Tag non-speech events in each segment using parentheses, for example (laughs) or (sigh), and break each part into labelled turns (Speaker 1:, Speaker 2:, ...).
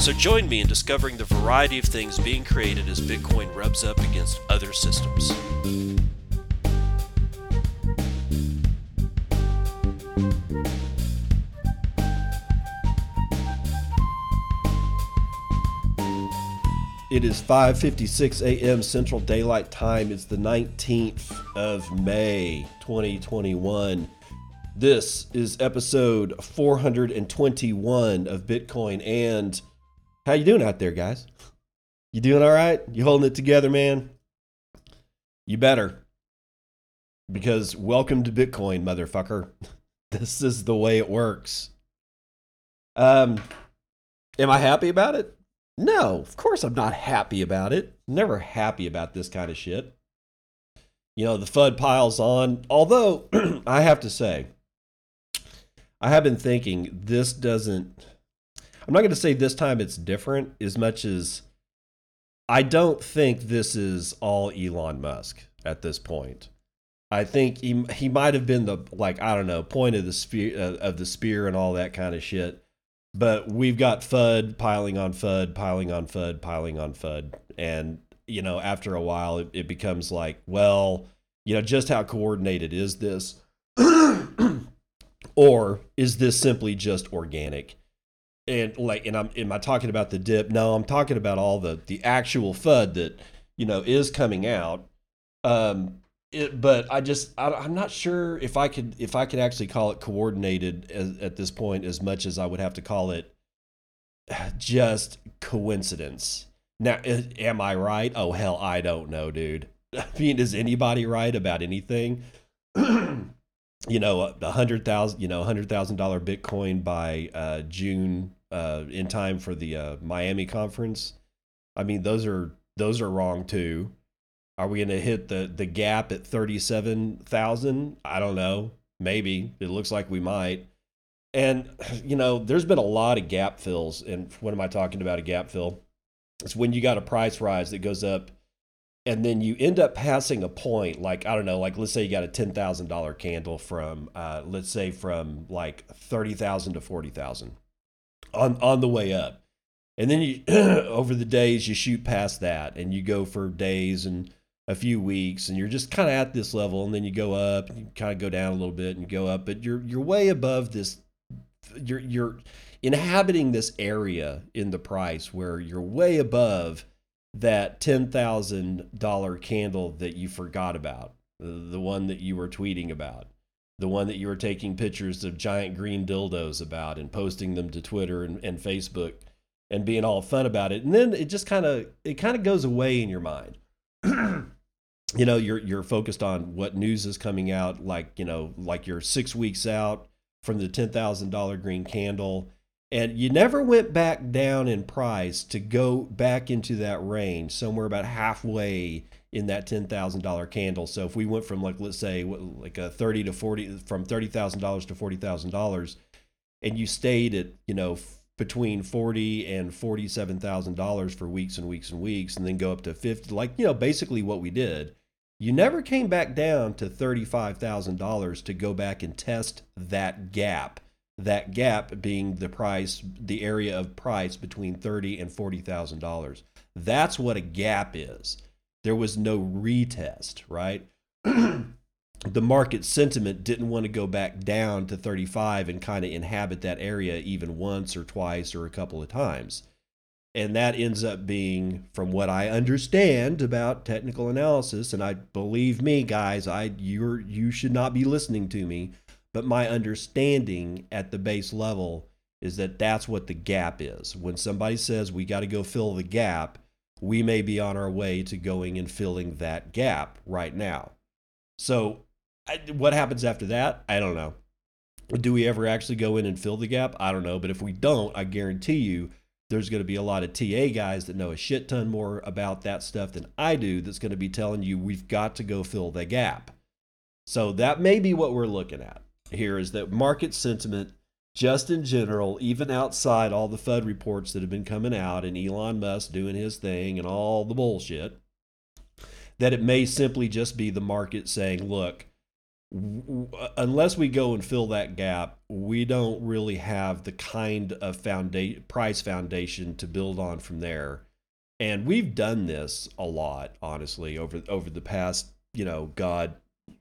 Speaker 1: So join me in discovering the variety of things being created as Bitcoin rubs up against other systems. It is 5:56 a.m. Central Daylight Time. It's the 19th of May, 2021. This is episode 421 of Bitcoin and how you doing out there, guys? You doing all right? You holding it together, man? You better. Because welcome to Bitcoin, motherfucker. (laughs) This is the way it works. Um am I happy about it? No, of course I'm not happy about it. Never happy about this kind of shit. You know, the FUD piles on. Although (clears throat) I have to say, I have been thinking this doesn't. I'm not going to say this time it's different as much as I don't think this is all Elon Musk at this point. I think he he might have been the like I don't know point of the spear uh, of the spear and all that kind of shit. But we've got FUD piling on FUD, piling on FUD, piling on FUD, and you know after a while it, it becomes like, well, you know, just how coordinated is this? (clears throat) or is this simply just organic? And like, and I'm am I talking about the dip? No, I'm talking about all the the actual FUD that you know is coming out. Um, it, but I just I, am not sure if I could if I could actually call it coordinated as, at this point as much as I would have to call it (sighs) just coincidence. Now, am I right? Oh hell, I don't know, dude. (laughs) I mean, is anybody right about anything? (clears throat) you know, a hundred thousand, you know, hundred thousand dollar Bitcoin by uh, June uh, in time for the uh, Miami conference. I mean, those are those are wrong too. Are we going to hit the the gap at thirty seven thousand? I don't know. Maybe it looks like we might. And you know, there's been a lot of gap fills. And what am I talking about? A gap fill? It's when you got a price rise that goes up and then you end up passing a point like i don't know like let's say you got a $10000 candle from uh, let's say from like 30000 to 40000 on on the way up. And then you (clears throat) over the days you shoot past that and you go for days and a few weeks and you're just kind of at this level and then you go up and you kind of go down a little bit and you go up but you're you're way above this you're you're inhabiting this area in the price where you're way above that $10,000 candle that you forgot about, the one that you were tweeting about, the one that you were taking pictures of giant green dildos about and posting them to Twitter and, and Facebook and being all fun about it. And then it just kind of it kind of goes away in your mind. (clears throat) you know, you're you're focused on what news is coming out like, you know, like you're 6 weeks out from the $10,000 green candle and you never went back down in price to go back into that range somewhere about halfway in that $10,000 candle. So if we went from like let's say like a 30 to 40 from $30,000 to $40,000 and you stayed at, you know, between 40 and $47,000 for weeks and weeks and weeks and then go up to 50 like, you know, basically what we did. You never came back down to $35,000 to go back and test that gap that gap being the price, the area of price between thirty and forty thousand dollars. That's what a gap is. There was no retest, right? (clears throat) the market sentiment didn't want to go back down to 35 and kind of inhabit that area even once or twice or a couple of times. And that ends up being, from what I understand about technical analysis, and I believe me, guys, I you're you should not be listening to me but my understanding at the base level is that that's what the gap is. When somebody says we got to go fill the gap, we may be on our way to going and filling that gap right now. So, I, what happens after that? I don't know. Do we ever actually go in and fill the gap? I don't know. But if we don't, I guarantee you there's going to be a lot of TA guys that know a shit ton more about that stuff than I do that's going to be telling you we've got to go fill the gap. So that may be what we're looking at here is that market sentiment just in general, even outside all the FUD reports that have been coming out and Elon Musk doing his thing and all the bullshit, that it may simply just be the market saying, look, unless we go and fill that gap, we don't really have the kind of foundation, price foundation to build on from there. And we've done this a lot, honestly, over over the past, you know, God,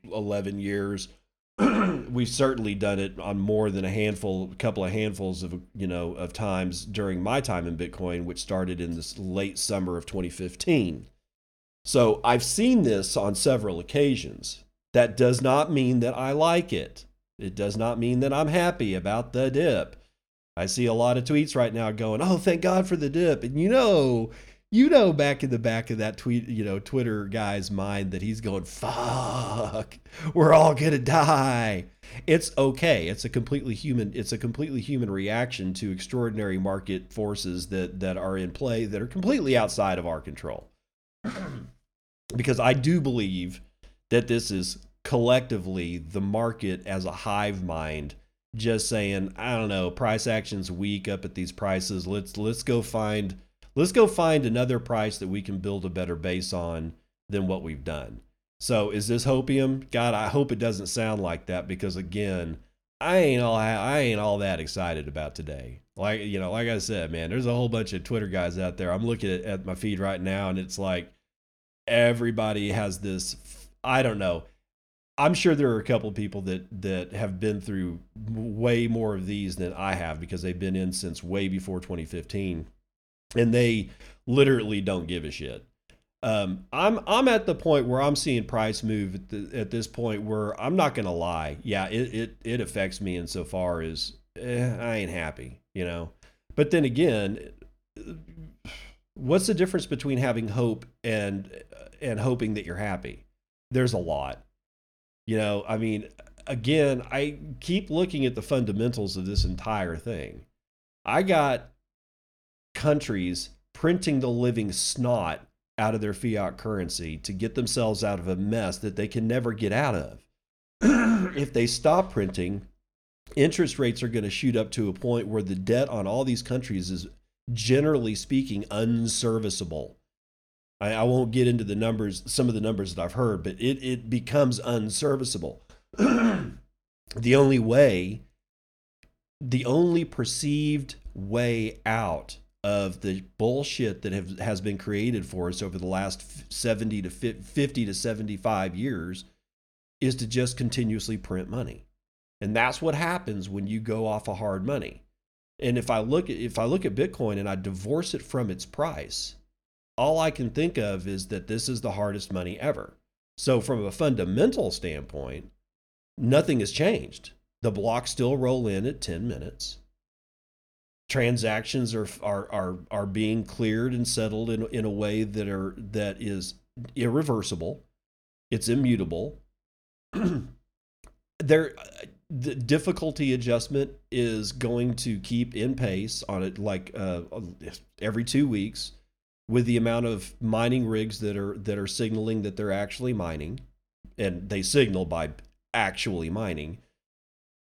Speaker 1: eleven years. (clears throat) we've certainly done it on more than a handful, a couple of handfuls of, you know, of times during my time in Bitcoin, which started in this late summer of 2015. So I've seen this on several occasions that does not mean that I like it. It does not mean that I'm happy about the dip. I see a lot of tweets right now going, "Oh, thank God for the dip." And you know, you know back in the back of that tweet, you know, Twitter guy's mind that he's going, "Fuck. We're all to die." It's okay. It's a completely human it's a completely human reaction to extraordinary market forces that that are in play that are completely outside of our control. (clears throat) because I do believe that this is collectively the market as a hive mind just saying i don't know price action's weak up at these prices let's let's go find let's go find another price that we can build a better base on than what we've done. So is this hopium? God i hope it doesn't sound like that because again i ain't all i ain't all that excited about today. Like you know like i said man there's a whole bunch of twitter guys out there. I'm looking at, at my feed right now and it's like everybody has this i don't know. I'm sure there are a couple people that that have been through way more of these than I have because they've been in since way before 2015, and they literally don't give a shit. Um, I'm I'm at the point where I'm seeing price move at, the, at this point where I'm not gonna lie. Yeah, it it, it affects me insofar as eh, I ain't happy, you know. But then again, what's the difference between having hope and and hoping that you're happy? There's a lot you know, I mean, again, I keep looking at the fundamentals of this entire thing. I got countries printing the living snot out of their fiat currency to get themselves out of a mess that they can never get out of. (clears throat) if they stop printing, interest rates are going to shoot up to a point where the debt on all these countries is generally speaking unserviceable. I, I won't get into the numbers, some of the numbers that I've heard, but it, it becomes unserviceable. (clears throat) the only way, the only perceived way out of the bullshit that have, has been created for us over the last 70 to 50 to 75 years is to just continuously print money. And that's what happens when you go off of hard money. And if I look at if I look at Bitcoin and I divorce it from its price, all I can think of is that this is the hardest money ever. So, from a fundamental standpoint, nothing has changed. The blocks still roll in at 10 minutes. Transactions are, are, are, are being cleared and settled in, in a way that, are, that is irreversible, it's immutable. (clears throat) there, the difficulty adjustment is going to keep in pace on it like uh, every two weeks with the amount of mining rigs that are that are signaling that they're actually mining. And they signal by actually mining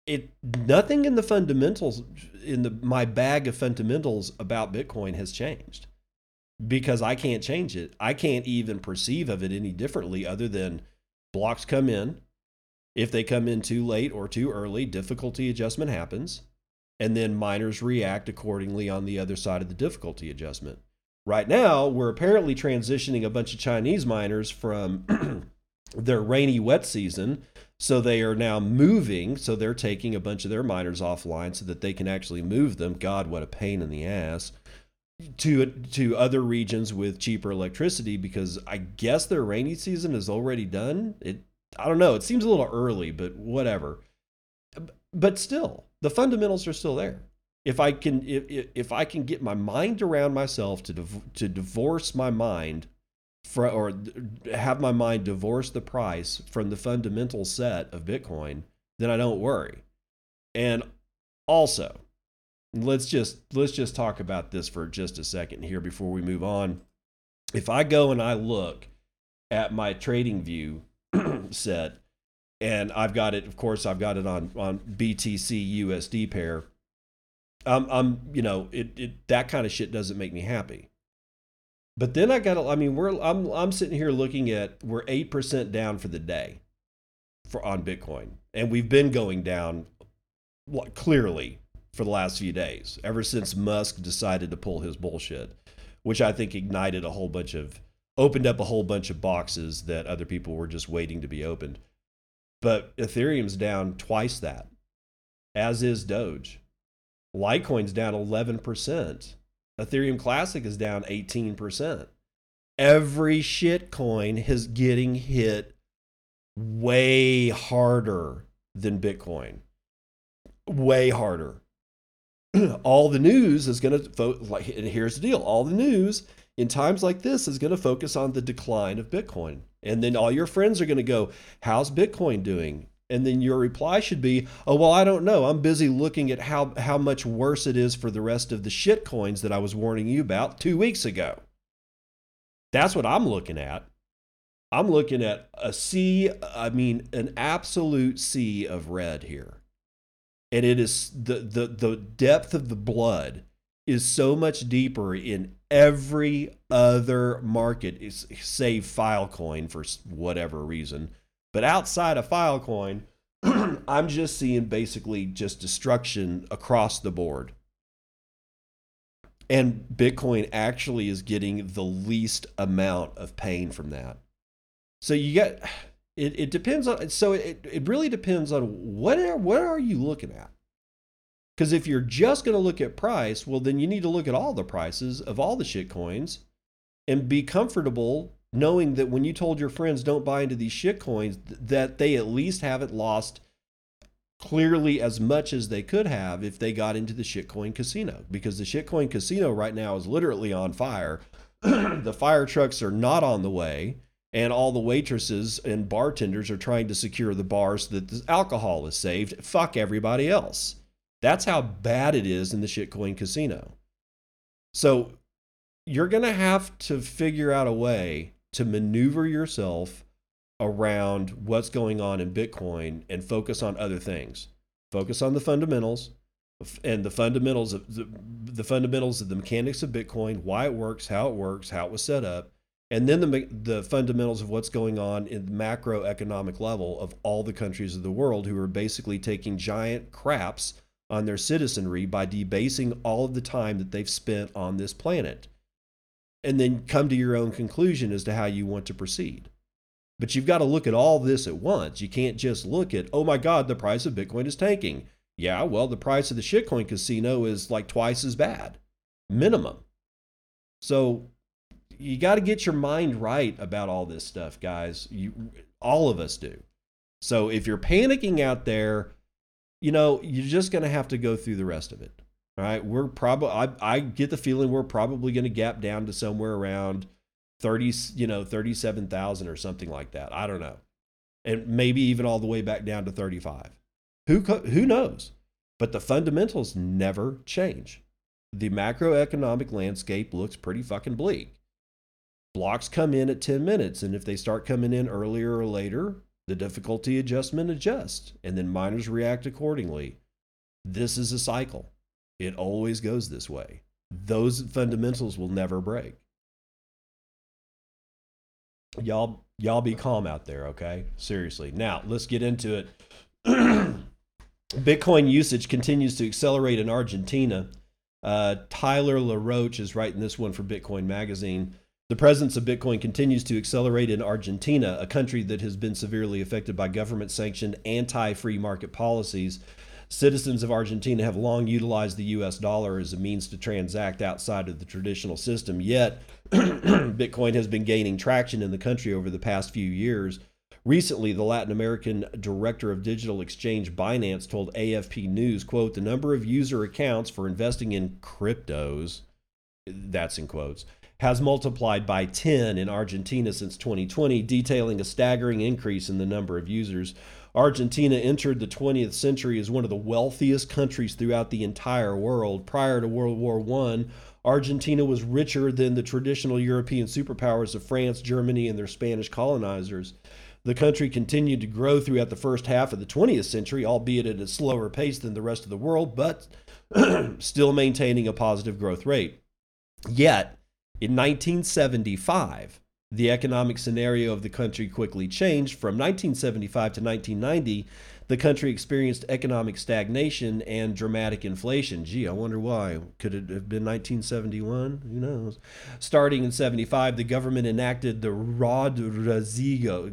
Speaker 1: it nothing in the fundamentals in the my bag of fundamentals about bitcoin has changed. Because i can't change it. I can't even perceive of it any differently other than blocks come in. If they come in too late or too early difficulty adjustment happens. And then miners react accordingly on the other side of the difficulty adjustment. Right now, we're apparently transitioning a bunch of Chinese miners from (clears throat) their rainy, wet season. So they are now moving. So they're taking a bunch of their miners offline so that they can actually move them. God, what a pain in the ass. To, to other regions with cheaper electricity because I guess their rainy season is already done. It I don't know. It seems a little early, but whatever. But still, the fundamentals are still there if I can if, if I can get my mind around myself to div- to divorce my mind for, or have my mind divorce the price from the fundamental set of Bitcoin, then I don't worry. And also, let's just let's just talk about this for just a second here before we move on. If I go and I look at my trading view (clears throat) set and I've got it of course I've got it on on BTC USD pair I'm I'm you know it, it that kind of shit doesn't make me happy but then I got I mean we're I'm I'm sitting here looking at we're 8% down for the day for on Bitcoin and we've been going down clearly for the last few days, ever since Musk decided to pull his bullshit, which I think ignited a whole bunch of, opened up a whole bunch of boxes that other people were just waiting to be opened. But Ethereum's down twice that, as is Doge. Litecoin's down 11%. Ethereum Classic is down 18%. Every shit coin is getting hit way harder than Bitcoin. Way harder. (clears throat) all the news is going to fo- like and here's the deal all the news in times like this is going to focus on the decline of bitcoin and then all your friends are going to go how's bitcoin doing and then your reply should be oh well i don't know. I'm busy looking at how how much worse it is for the rest of the shit coins that i was warning you about 2 weeks ago. That's what i'm looking at. I'm looking at a sea i mean an absolute sea of red here. And it is the the the depth of the blood is so much deeper in every other market save filecoin for whatever reason but outside of filecoin (clears throat) i'm just seeing basically just destruction across the board. And bitcoin actually is getting the least amount of pain from that. So you get (sighs) it, it depends on so it, it really depends on what are, what are you looking at? Because if you're just going to look at price well then you need to look at all the prices of all the shit coins and be comfortable knowing that when you told your friends don't buy into these shit coins that they at least haven't lost clearly as much as they could have if they got into the shitcoin casino because the shitcoin casino right now is literally on fire (clears throat) the fire trucks are not on the way and all the waitresses and bartenders are trying to secure the bars so that the alcohol is saved. Fuck everybody else. That's how bad it is in the shitcoin casino. So you're going to have to figure out a way to maneuver yourself around what's going on in Bitcoin and focus on other things. Focus on the fundamentals and the fundamentals of the, the fundamentals of the mechanics of Bitcoin, why it works, how it works, how it was set up, and then the the fundamentals of what's going on in the macroeconomic level of all the countries of the world who are basically taking giant craps on their citizenry by debasing all of the time that they've spent on this planet and then come to your own conclusion as to how you want to proceed but you've got to look at all this at once you can't just look at oh my god the price of bitcoin is tanking yeah well the price of the shitcoin casino is like twice as bad minimum so you got to get your mind right about all this stuff, guys. You, all of us do. So if you're panicking out there, you know you're just going to have to go through the rest of it. Right, we're probably. I, I get the feeling we're probably going to gap down to somewhere around thirty, you know, thirty-seven thousand or something like that. I don't know, and maybe even all the way back down to thirty-five. Who who knows? But the fundamentals never change. The macroeconomic landscape looks pretty fucking bleak blocks come in at 10 minutes. And if they start coming in earlier or later, the difficulty adjustment adjusts and then miners react accordingly. This is a cycle. It always goes this way. Those fundamentals will never break. Y'all y'all be calm out there, okay? Seriously. Now, let's get into it. (clears throat) Bitcoin usage continues to accelerate in Argentina. Uh, Tyler LaRoche is writing this one for Bitcoin Magazine. The presence of Bitcoin continues to accelerate in Argentina, a country that has been severely affected by government sanctioned anti free market policies. Citizens of Argentina have long utilized the US dollar as a means to transact outside of the traditional system, yet, (clears throat) Bitcoin has been gaining traction in the country over the past few years. Recently, the Latin American director of digital exchange Binance told AFP News, quote, the number of user accounts for investing in cryptos, that's in quotes, has multiplied by 10 in Argentina since 2020, detailing a staggering increase in the number of users. Argentina entered the 20th century as one of the wealthiest countries throughout the entire world. Prior to World War I, Argentina was richer than the traditional European superpowers of France, Germany, and their Spanish colonizers. The country continued to grow throughout the first half of the 20th century, albeit at a slower pace than the rest of the world, but (clears throat) still maintaining a positive growth rate. Yet, in 1975, the economic scenario of the country quickly changed. From 1975 to 1990, the country experienced economic stagnation and dramatic inflation. Gee, I wonder why. Could it have been 1971? Who knows? Starting in 75, the government enacted the Rodrigo.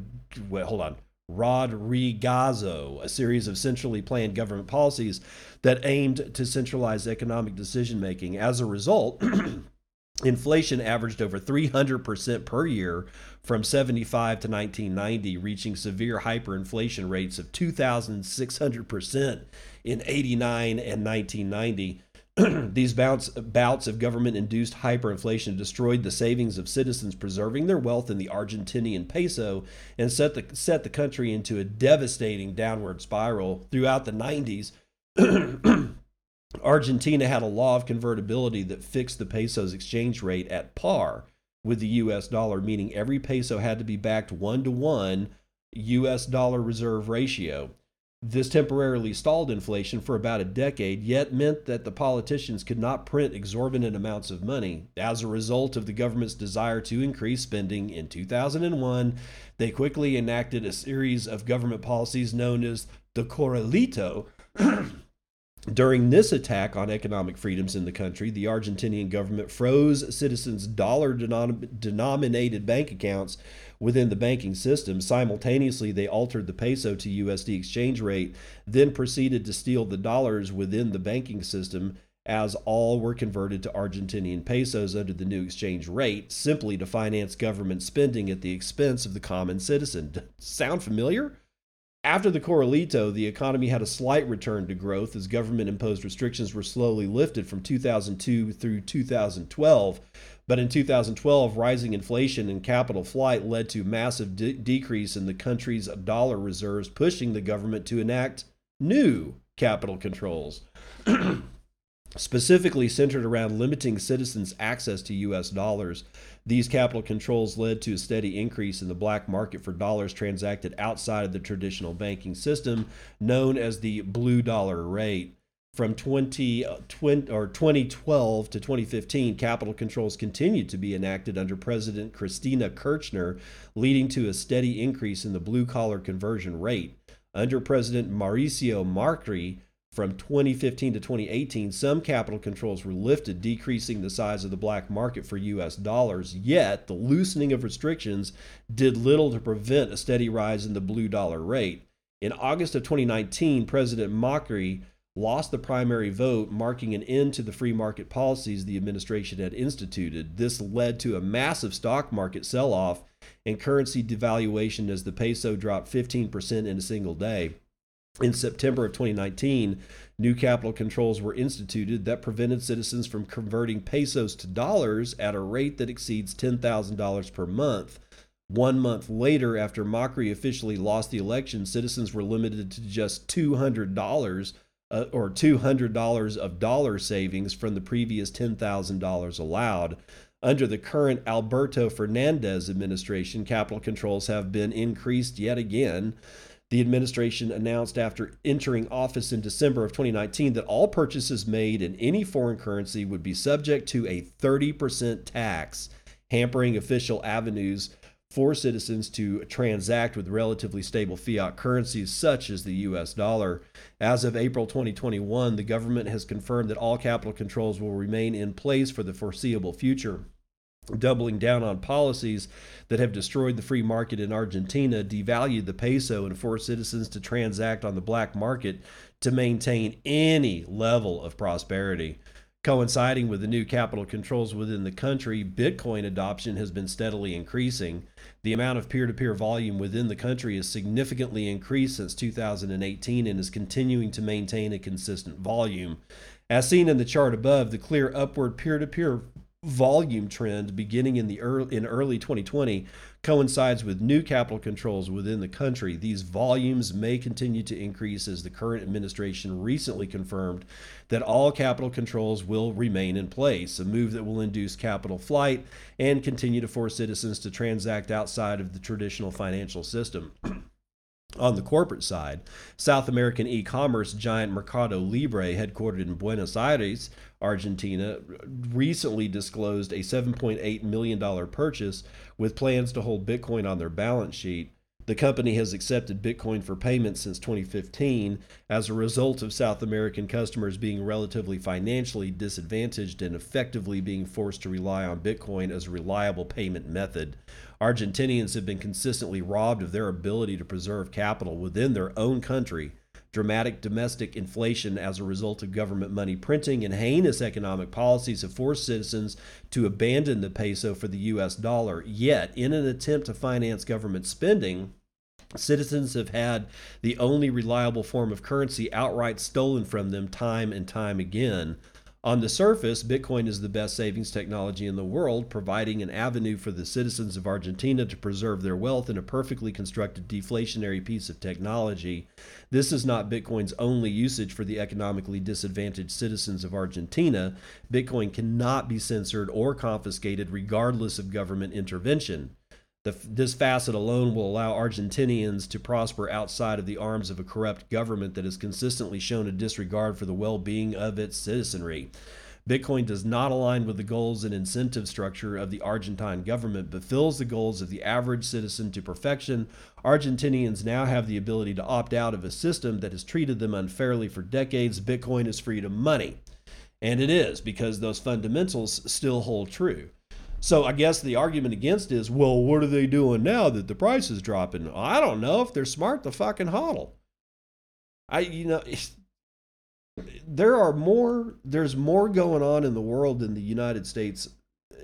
Speaker 1: Wait, hold on. Rodrigazo, a series of centrally planned government policies that aimed to centralize economic decision making. As a result, (clears throat) Inflation averaged over 300% per year from 75 to 1990, reaching severe hyperinflation rates of 2,600% in 89 and 1990. (clears throat) These bouts, bouts of government induced hyperinflation destroyed the savings of citizens, preserving their wealth in the Argentinian peso, and set the, set the country into a devastating downward spiral. Throughout the 90s, (clears throat) Argentina had a law of convertibility that fixed the peso's exchange rate at par with the US dollar, meaning every peso had to be backed one to one US dollar reserve ratio. This temporarily stalled inflation for about a decade, yet meant that the politicians could not print exorbitant amounts of money. As a result of the government's desire to increase spending in 2001, they quickly enacted a series of government policies known as the Corralito. (clears throat) During this attack on economic freedoms in the country, the Argentinian government froze citizens' dollar denominated bank accounts within the banking system. Simultaneously, they altered the peso to USD exchange rate, then proceeded to steal the dollars within the banking system as all were converted to Argentinian pesos under the new exchange rate, simply to finance government spending at the expense of the common citizen. Sound familiar? After the Corralito, the economy had a slight return to growth as government imposed restrictions were slowly lifted from 2002 through 2012. But in 2012, rising inflation and capital flight led to massive de- decrease in the country's dollar reserves, pushing the government to enact new capital controls. (clears throat) Specifically centered around limiting citizens' access to US dollars, these capital controls led to a steady increase in the black market for dollars transacted outside of the traditional banking system, known as the blue dollar rate. From 20, uh, 20, or 2012 to 2015, capital controls continued to be enacted under President Cristina Kirchner, leading to a steady increase in the blue collar conversion rate. Under President Mauricio Macri, from 2015 to 2018, some capital controls were lifted, decreasing the size of the black market for US dollars. Yet, the loosening of restrictions did little to prevent a steady rise in the blue dollar rate. In August of 2019, President Macri lost the primary vote, marking an end to the free market policies the administration had instituted. This led to a massive stock market sell off and currency devaluation as the peso dropped 15% in a single day. In September of 2019, new capital controls were instituted that prevented citizens from converting pesos to dollars at a rate that exceeds $10,000 per month. One month later, after Macri officially lost the election, citizens were limited to just $200 uh, or $200 of dollar savings from the previous $10,000 allowed. Under the current Alberto Fernandez administration, capital controls have been increased yet again. The administration announced after entering office in December of 2019 that all purchases made in any foreign currency would be subject to a 30% tax, hampering official avenues for citizens to transact with relatively stable fiat currencies such as the US dollar. As of April 2021, the government has confirmed that all capital controls will remain in place for the foreseeable future doubling down on policies that have destroyed the free market in Argentina, devalued the peso, and forced citizens to transact on the black market to maintain any level of prosperity. Coinciding with the new capital controls within the country, Bitcoin adoption has been steadily increasing. The amount of peer to peer volume within the country has significantly increased since 2018 and is continuing to maintain a consistent volume. As seen in the chart above, the clear upward peer to peer volume trend beginning in the early, in early 2020 coincides with new capital controls within the country. These volumes may continue to increase as the current administration recently confirmed that all capital controls will remain in place, a move that will induce capital flight and continue to force citizens to transact outside of the traditional financial system. (clears throat) On the corporate side, South American e commerce giant Mercado Libre, headquartered in Buenos Aires, Argentina, recently disclosed a $7.8 million purchase with plans to hold Bitcoin on their balance sheet. The company has accepted Bitcoin for payment since 2015 as a result of South American customers being relatively financially disadvantaged and effectively being forced to rely on Bitcoin as a reliable payment method. Argentinians have been consistently robbed of their ability to preserve capital within their own country. Dramatic domestic inflation as a result of government money printing and heinous economic policies have forced citizens to abandon the peso for the US dollar. Yet, in an attempt to finance government spending, citizens have had the only reliable form of currency outright stolen from them time and time again. On the surface, Bitcoin is the best savings technology in the world, providing an avenue for the citizens of Argentina to preserve their wealth in a perfectly constructed deflationary piece of technology. This is not Bitcoin's only usage for the economically disadvantaged citizens of Argentina. Bitcoin cannot be censored or confiscated regardless of government intervention. The, this facet alone will allow Argentinians to prosper outside of the arms of a corrupt government that has consistently shown a disregard for the well being of its citizenry. Bitcoin does not align with the goals and incentive structure of the Argentine government, but fills the goals of the average citizen to perfection. Argentinians now have the ability to opt out of a system that has treated them unfairly for decades. Bitcoin is freedom money. And it is because those fundamentals still hold true. So I guess the argument against is, well, what are they doing now that the price is dropping? I don't know. If they're smart, the fucking hodl. I, you know, (laughs) there are more. There's more going on in the world than the United States,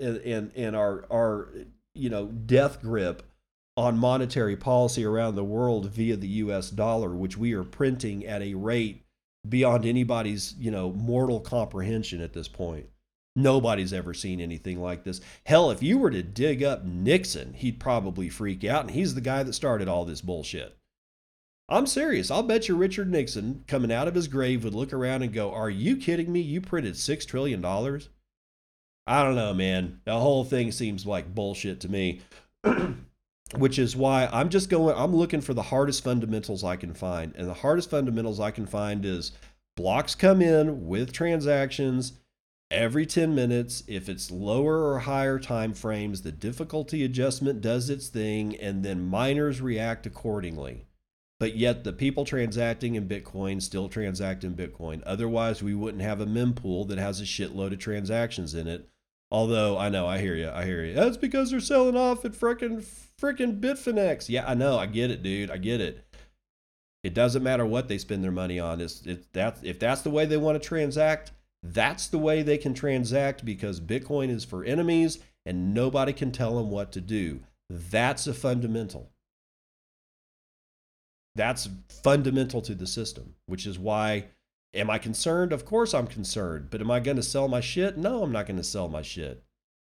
Speaker 1: and and, and our our you know death grip on monetary policy around the world via the U.S. dollar, which we are printing at a rate beyond anybody's you know mortal comprehension at this point. Nobody's ever seen anything like this. Hell, if you were to dig up Nixon, he'd probably freak out, and he's the guy that started all this bullshit. I'm serious. I'll bet you Richard Nixon, coming out of his grave, would look around and go, Are you kidding me? You printed $6 trillion? I don't know, man. The whole thing seems like bullshit to me. (clears throat) Which is why I'm just going, I'm looking for the hardest fundamentals I can find. And the hardest fundamentals I can find is blocks come in with transactions every 10 minutes if it's lower or higher time frames the difficulty adjustment does its thing and then miners react accordingly. But yet the people transacting in bitcoin still transact in bitcoin. Otherwise we wouldn't have a mempool that has a shitload of transactions in it. Although i know i hear you i hear you that's because they're selling off at frickin' frickin' bitfinex. Yeah i know i get it dude i get it. It doesn't matter what they spend their money on it's, it, if that's the way they want to transact that's the way they can transact because Bitcoin is for enemies and nobody can tell them what to do. That's a fundamental. That's fundamental to the system, which is why am I concerned? Of course I'm concerned, but am I going to sell my shit? No, I'm not going to sell my shit.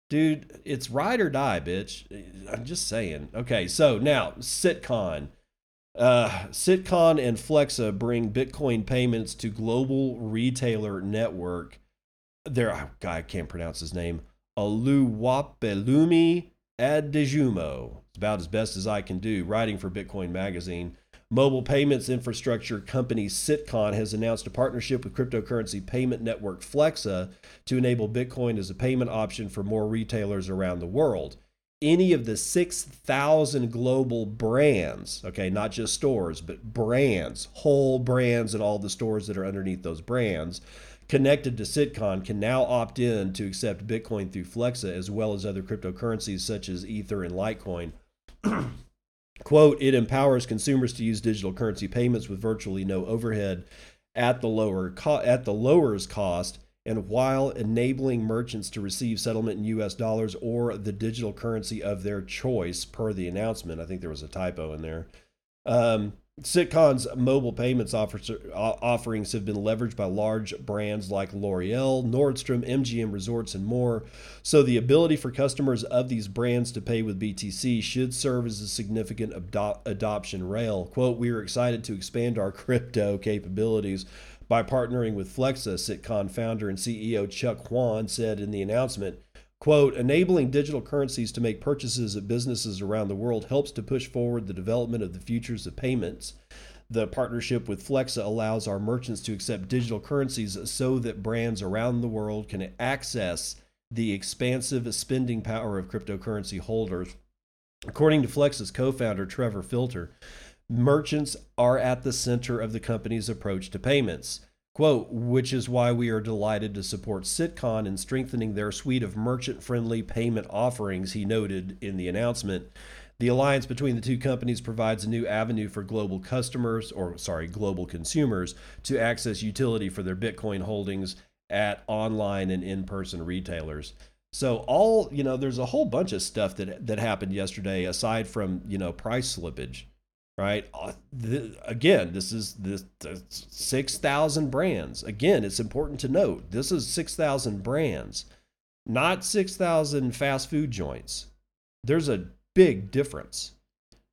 Speaker 1: Dude, it's ride or die, bitch. I'm just saying. Okay, so now Citcon. Uh, Citcon and Flexa bring Bitcoin payments to global retailer network. There, oh God, I can't pronounce his name. Oluwapelumi Adejumo. It's about as best as I can do, writing for Bitcoin Magazine. Mobile payments infrastructure company Citcon has announced a partnership with cryptocurrency payment network Flexa to enable Bitcoin as a payment option for more retailers around the world any of the 6,000 global brands, okay, not just stores, but brands, whole brands, and all the stores that are underneath those brands connected to Citcon can now opt in to accept Bitcoin through Flexa as well as other cryptocurrencies such as Ether and Litecoin. (clears throat) Quote, it empowers consumers to use digital currency payments with virtually no overhead at the lower co- at the lowers cost and while enabling merchants to receive settlement in US dollars or the digital currency of their choice per the announcement. I think there was a typo in there. Um, Citcon's mobile payments offerings have been leveraged by large brands like L'Oreal, Nordstrom, MGM Resorts, and more. So, the ability for customers of these brands to pay with BTC should serve as a significant adoption rail. Quote, We are excited to expand our (laughs) crypto capabilities by partnering with Flexa, Citcon founder and CEO Chuck Huang said in the announcement. Quote, enabling digital currencies to make purchases at businesses around the world helps to push forward the development of the futures of payments. The partnership with Flexa allows our merchants to accept digital currencies so that brands around the world can access the expansive spending power of cryptocurrency holders. According to Flexa's co founder, Trevor Filter, merchants are at the center of the company's approach to payments. Quote, which is why we are delighted to support Citcon in strengthening their suite of merchant friendly payment offerings, he noted in the announcement. The alliance between the two companies provides a new avenue for global customers, or sorry, global consumers, to access utility for their Bitcoin holdings at online and in person retailers. So all you know, there's a whole bunch of stuff that that happened yesterday aside from you know price slippage right? Uh, again, this is this, 6,000 brands. Again, it's important to note this is 6,000 brands, not 6,000 fast food joints. There's a big difference.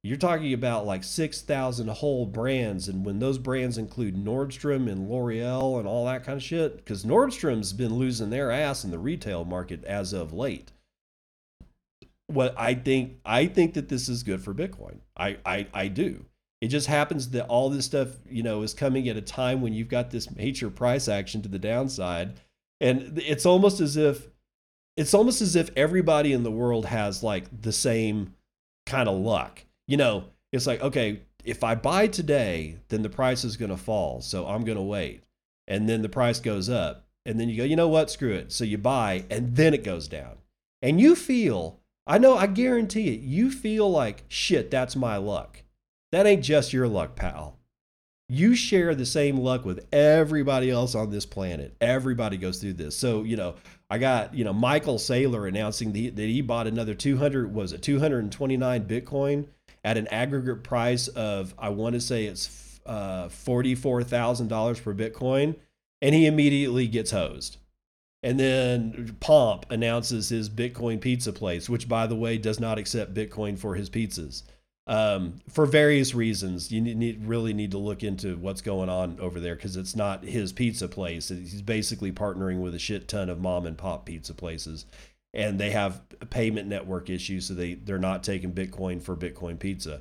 Speaker 1: You're talking about like 6,000 whole brands. And when those brands include Nordstrom and L'Oreal and all that kind of shit, because Nordstrom's been losing their ass in the retail market as of late what I think I think that this is good for Bitcoin. I, I I do. It just happens that all this stuff, you know, is coming at a time when you've got this major price action to the downside. And it's almost as if it's almost as if everybody in the world has like the same kind of luck. You know, it's like, okay, if I buy today, then the price is going to fall. So I'm going to wait. And then the price goes up. And then you go, you know what? Screw it. So you buy and then it goes down. And you feel I know, I guarantee it. You feel like, shit, that's my luck. That ain't just your luck, pal. You share the same luck with everybody else on this planet. Everybody goes through this. So, you know, I got, you know, Michael Saylor announcing the, that he bought another 200, was it 229 Bitcoin at an aggregate price of, I want to say it's uh, $44,000 per Bitcoin. And he immediately gets hosed. And then Pomp announces his Bitcoin pizza place, which, by the way, does not accept Bitcoin for his pizzas um, for various reasons. You need, really need to look into what's going on over there because it's not his pizza place. He's basically partnering with a shit ton of mom and pop pizza places, and they have payment network issues, so they they're not taking Bitcoin for Bitcoin pizza.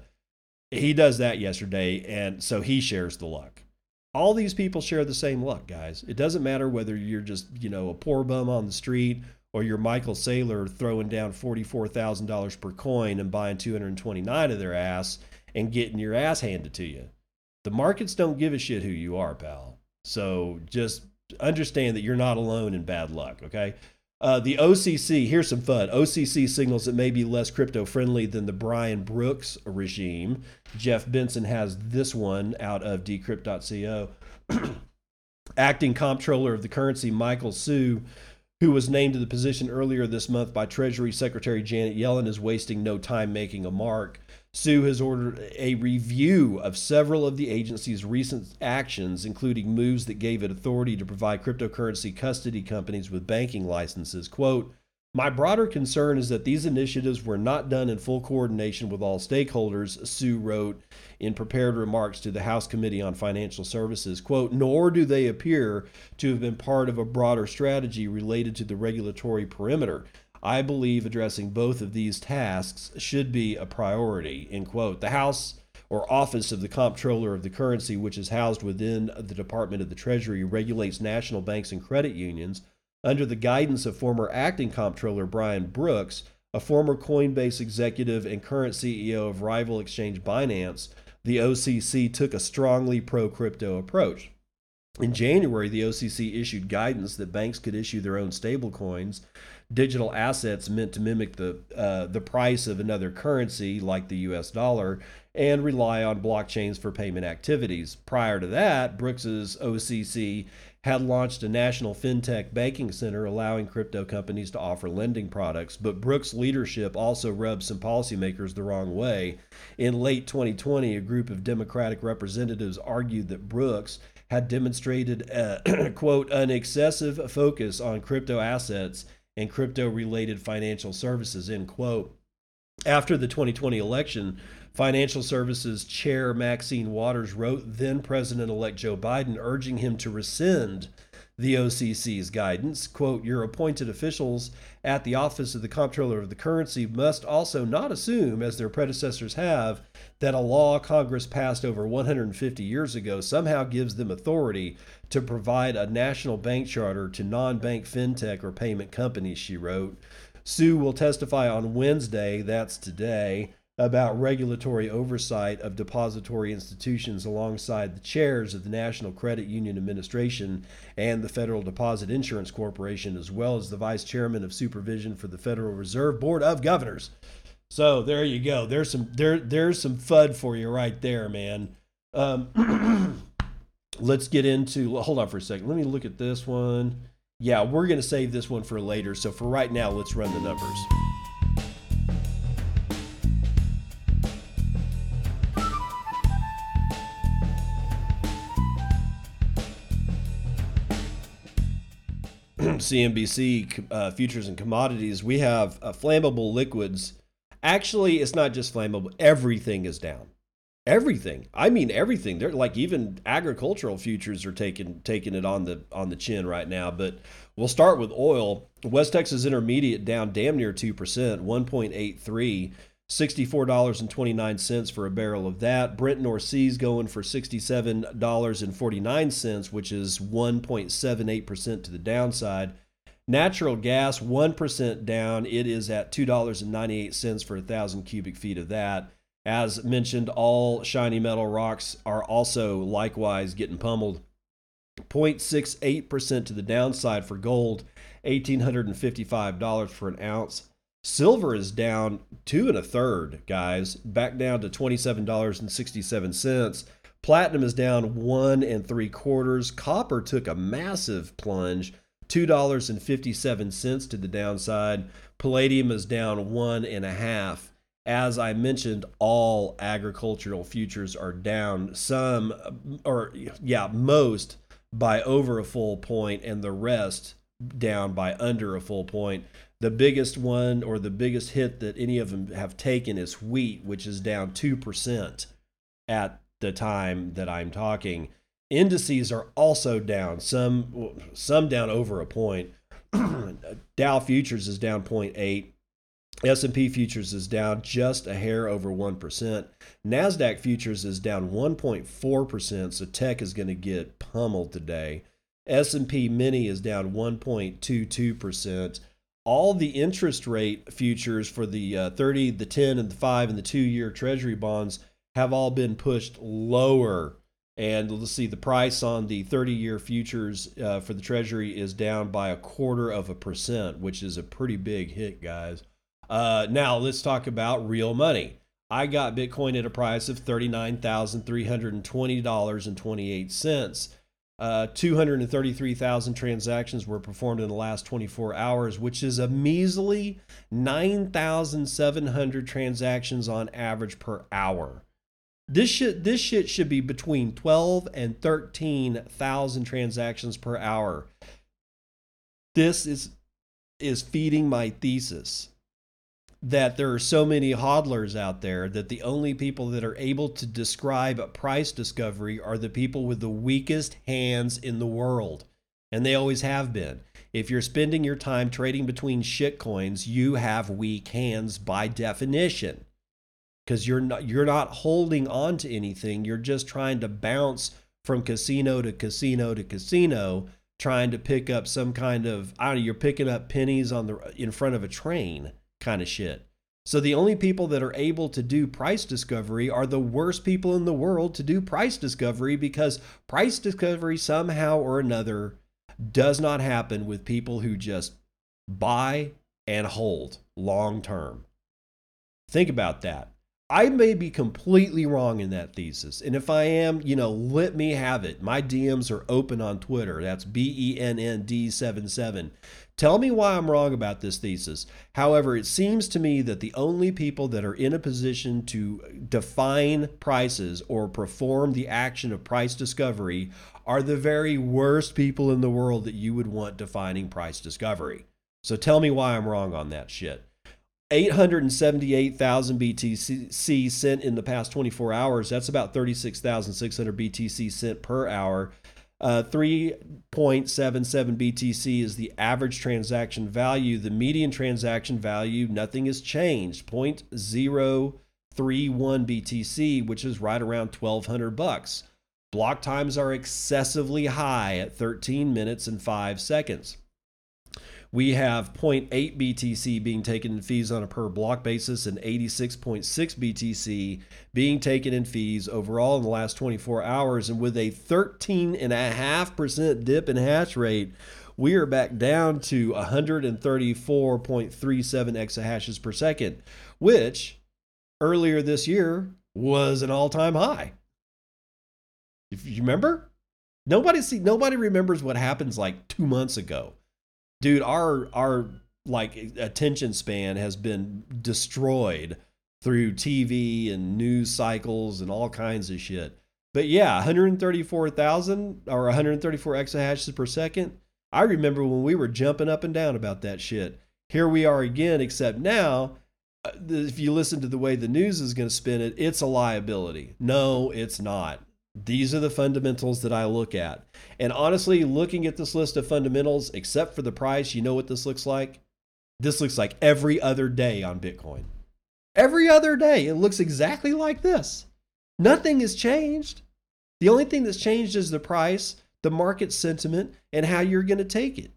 Speaker 1: He does that yesterday, and so he shares the luck all these people share the same luck, guys. It doesn't matter whether you're just, you know, a poor bum on the street or you're Michael Saylor throwing down $44,000 per coin and buying 229 of their ass and getting your ass handed to you. The markets don't give a shit who you are, pal. So just understand that you're not alone in bad luck, okay? Uh, the OCC, here's some fun. OCC signals it may be less crypto friendly than the Brian Brooks regime. Jeff Benson has this one out of decrypt.co. (clears throat) Acting comptroller of the currency, Michael Hsu, who was named to the position earlier this month by Treasury Secretary Janet Yellen, is wasting no time making a mark. Hsu has ordered a review of several of the agency's recent actions, including moves that gave it authority to provide cryptocurrency custody companies with banking licenses. Quote, my broader concern is that these initiatives were not done in full coordination with all stakeholders, Hsu wrote in prepared remarks to the House Committee on Financial Services. Quote, nor do they appear to have been part of a broader strategy related to the regulatory perimeter. I believe addressing both of these tasks should be a priority. End quote. The House or Office of the Comptroller of the Currency, which is housed within the Department of the Treasury, regulates national banks and credit unions. Under the guidance of former acting comptroller Brian Brooks, a former Coinbase executive and current CEO of rival exchange Binance, the OCC took a strongly pro crypto approach. In January, the OCC issued guidance that banks could issue their own stablecoins digital assets meant to mimic the uh, the price of another currency like the U.S. dollar and rely on blockchains for payment activities. Prior to that, Brooks's OCC had launched a national fintech banking center allowing crypto companies to offer lending products. But Brooks' leadership also rubbed some policymakers the wrong way. In late 2020, a group of Democratic representatives argued that Brooks had demonstrated, a, (clears throat) quote, an excessive focus on crypto assets and crypto related financial services, end quote. After the 2020 election, Financial Services Chair Maxine Waters wrote then President elect Joe Biden urging him to rescind the OCC's guidance. Quote, Your appointed officials at the Office of the Comptroller of the Currency must also not assume, as their predecessors have, that a law Congress passed over 150 years ago somehow gives them authority to provide a national bank charter to non bank fintech or payment companies, she wrote. Hsu will testify on Wednesday, that's today about regulatory oversight of depository institutions alongside the chairs of the National Credit Union Administration and the Federal Deposit Insurance Corporation, as well as the vice chairman of supervision for the Federal Reserve Board of Governors. So there you go. There's some there there's some FUD for you right there, man. Um, (clears throat) let's get into hold on for a second. Let me look at this one. Yeah, we're gonna save this one for later. So for right now, let's run the numbers. (clears throat) CNBC uh, futures and commodities, we have uh, flammable liquids. Actually, it's not just flammable, everything is down. Everything. I mean everything. They're like even agricultural futures are taking taking it on the on the chin right now, but we'll start with oil. West Texas Intermediate down damn near 2%, 1.83 $64.29 for a barrel of that. Brent North Sea's going for $67.49, which is 1.78% to the downside. Natural gas, 1% down. It is at $2.98 for a 1,000 cubic feet of that. As mentioned, all shiny metal rocks are also likewise getting pummeled. 0.68% to the downside for gold, $1,855 for an ounce. Silver is down two and a third, guys, back down to $27.67. Platinum is down one and three quarters. Copper took a massive plunge, $2.57 to the downside. Palladium is down one and a half. As I mentioned, all agricultural futures are down. Some, or yeah, most by over a full point, and the rest down by under a full point. The biggest one or the biggest hit that any of them have taken is wheat, which is down 2% at the time that I'm talking. Indices are also down, some some down over a point. (clears throat) Dow futures is down 0.8. S&P futures is down just a hair over 1%. Nasdaq futures is down 1.4%, so tech is going to get pummeled today. S&P mini is down 1.22% all the interest rate futures for the uh, 30, the 10, and the 5 and the 2 year treasury bonds have all been pushed lower. And let's see, the price on the 30 year futures uh, for the treasury is down by a quarter of a percent, which is a pretty big hit, guys. Uh, now, let's talk about real money. I got Bitcoin at a price of $39,320.28. Uh, 233,000 transactions were performed in the last 24 hours, which is a measly 9,700 transactions on average per hour. This shit, this shit should be between 12 and 13,000 transactions per hour. This is is feeding my thesis that there are so many hodlers out there that the only people that are able to describe a price discovery are the people with the weakest hands in the world. And they always have been. If you're spending your time trading between shit coins, you have weak hands by definition. Because you're not you're not holding on to anything. You're just trying to bounce from casino to casino to casino, trying to pick up some kind of I don't know, you're picking up pennies on the in front of a train kind of shit. So the only people that are able to do price discovery are the worst people in the world to do price discovery because price discovery somehow or another does not happen with people who just buy and hold long term. Think about that. I may be completely wrong in that thesis. And if I am, you know, let me have it. My DMs are open on Twitter. That's B E N N D 77. Tell me why I'm wrong about this thesis. However, it seems to me that the only people that are in a position to define prices or perform the action of price discovery are the very worst people in the world that you would want defining price discovery. So tell me why I'm wrong on that shit. 878,000 BTC sent in the past 24 hours. That's about 36,600 BTC sent per hour. Uh, 3.77 BTC is the average transaction value. The median transaction value, nothing has changed. 0.031 BTC, which is right around 1,200 bucks. Block times are excessively high at 13 minutes and 5 seconds. We have 0.8 BTC being taken in fees on a per block basis and 86.6 BTC being taken in fees overall in the last 24 hours. And with a 13.5% dip in hash rate, we are back down to 134.37 exahashes per second, which earlier this year was an all-time high. If you remember, nobody see nobody remembers what happens like 2 months ago dude, our our like attention span has been destroyed through TV and news cycles and all kinds of shit. But yeah, 134,000 or 134 exahashes per second. I remember when we were jumping up and down about that shit. Here we are again, except now, uh, if you listen to the way the news is going to spin it, it's a liability. No, it's not. These are the fundamentals that I look at. And honestly, looking at this list of fundamentals, except for the price, you know what this looks like? This looks like every other day on Bitcoin. Every other day, it looks exactly like this. Nothing has changed. The only thing that's changed is the price, the market sentiment, and how you're going to take it.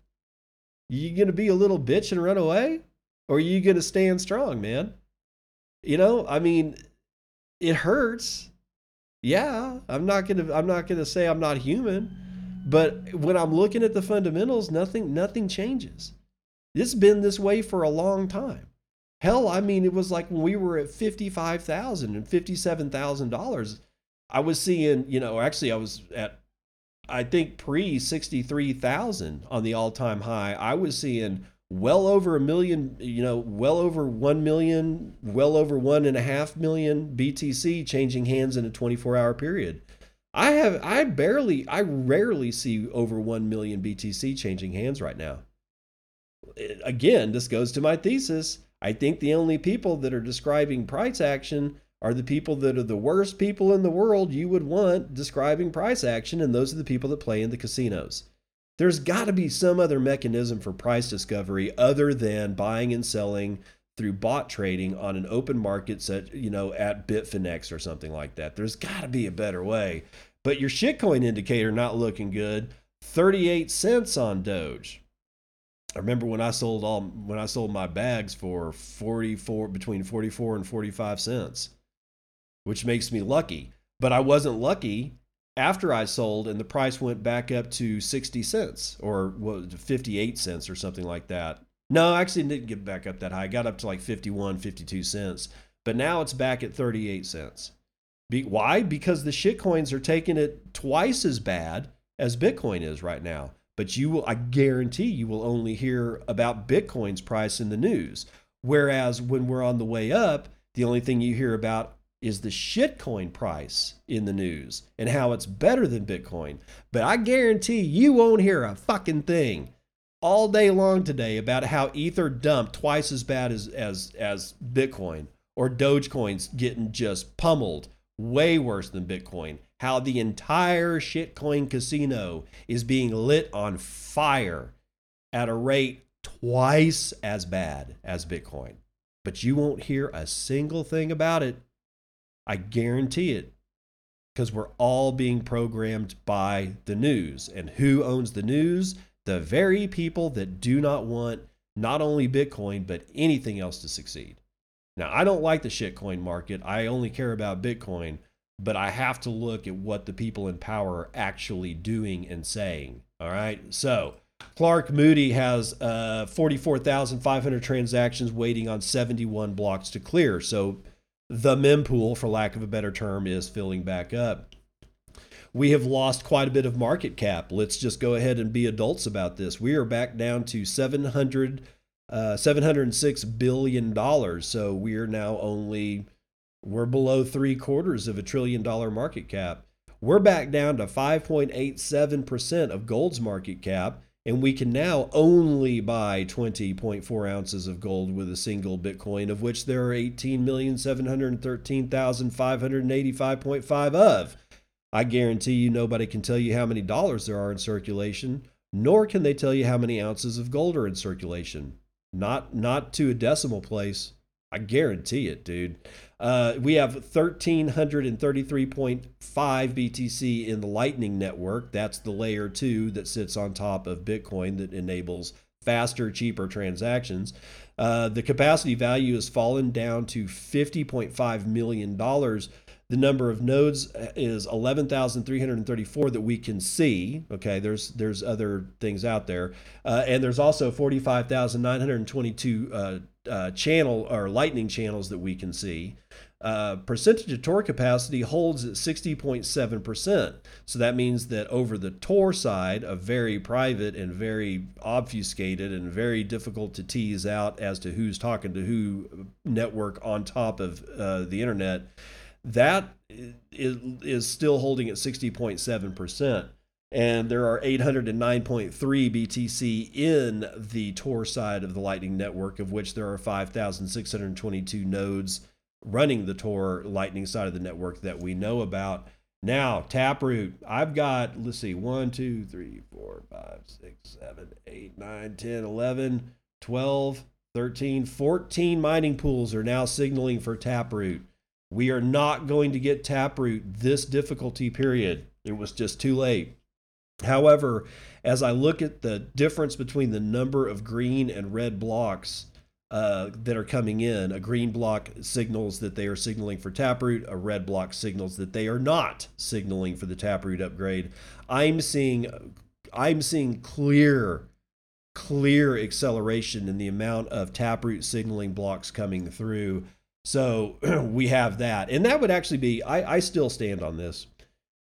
Speaker 1: You going to be a little bitch and run away? Or are you going to stand strong, man? You know, I mean, it hurts yeah, I'm not gonna I'm not gonna say I'm not human, but when I'm looking at the fundamentals, nothing nothing changes. It's been this way for a long time. Hell, I mean, it was like when we were at fifty-five thousand and fifty-seven thousand dollars. I was seeing, you know, actually, I was at, I think pre sixty-three thousand on the all-time high. I was seeing well over a million, you know, well over 1 million, well over one and a half million BTC changing hands in a 24 hour period. I have, I barely, I rarely see over 1 million BTC changing hands right now. Uh, again, this goes to my thesis. I think the only people that are describing price action are the people that are the worst people in the world you would want describing price action, and those are the people that play in the casinos. There's got to be some other mechanism for price discovery other than buying and selling through bot trading on an open market set, you know, at Bitfinex or something like that. There's got to be a better way. But your shitcoin indicator not looking good. 38 cents on Doge. I remember when I sold all when I sold my bags for 44 between 44 and 45 cents, which makes me lucky. But I wasn't lucky after I sold and the price went back up to 60 cents or what 58 cents or something like that. No, I actually didn't get back up that high. It got up to like 51, 52 cents. But now it's back at 38 cents. Be, why? Because the shitcoins are taking it twice as bad as Bitcoin is right now. But you will, I guarantee you will only hear about Bitcoin's price in the news. Whereas when we're on the way up, the only thing you hear about is the shitcoin price in the news and how it's better than Bitcoin. But I guarantee you won't hear a fucking thing all day long today about how Ether dumped twice as bad as as as Bitcoin or Dogecoin's getting just pummeled way worse than Bitcoin. How the entire shitcoin casino is being lit on fire at a rate twice as bad as Bitcoin. But you won't hear a single thing about it I guarantee it because we're all being programmed by the news. And who owns the news? The very people that do not want not only Bitcoin, but anything else to succeed. Now, I don't like the shitcoin market. I only care about Bitcoin, but I have to look at what the people in power are actually doing and saying. All right. So Clark Moody has uh, 44,500 transactions waiting on 71 blocks to clear. So the mempool, for lack of a better term, is filling back up. We have lost quite a bit of market cap. Let's just go ahead and be adults about this. We are back down to 700, uh, 706 billion dollars. So we are now only we're below three quarters of a trillion dollar market cap. We're back down to 5.87% of gold's market cap and we can now only buy 20.4 ounces of gold with a single Bitcoin, of which there are 18,713,585.5 of. I guarantee you nobody can tell you how many dollars there are in circulation, nor can they tell you how many ounces of gold are in circulation. Not not to a decimal place. I guarantee it, dude. Uh, we have 1,333.5 BTC in the Lightning Network. That's the layer two that sits on top of Bitcoin that enables faster, cheaper transactions. Uh, the capacity value has fallen down to $50.5 million. The number of nodes is 11,334 that we can see. Okay, there's there's other things out there, uh, and there's also 45,922 uh, uh, channel or lightning channels that we can see. Uh, percentage of Tor capacity holds at 60.7%. So that means that over the Tor side, a very private and very obfuscated and very difficult to tease out as to who's talking to who network on top of uh, the internet, that is, still holding at 60.7% and there are 809.3 BTC in the Tor side of the Lightning Network, of which there are 5,622 nodes running the Tor Lightning side of the network that we know about. Now, Taproot, I've got, let's see, 1, 2, 3, 4, 5, 6, 7, 8, 9, 10, 11, 12, 13, 14 mining pools are now signaling for Taproot. We are not going to get Taproot this difficulty period. It was just too late. However, as I look at the difference between the number of green and red blocks uh, that are coming in, a green block signals that they are signaling for Taproot, a red block signals that they are not signaling for the Taproot upgrade. I'm seeing, I'm seeing clear, clear acceleration in the amount of Taproot signaling blocks coming through. So (clears throat) we have that, and that would actually be. I, I still stand on this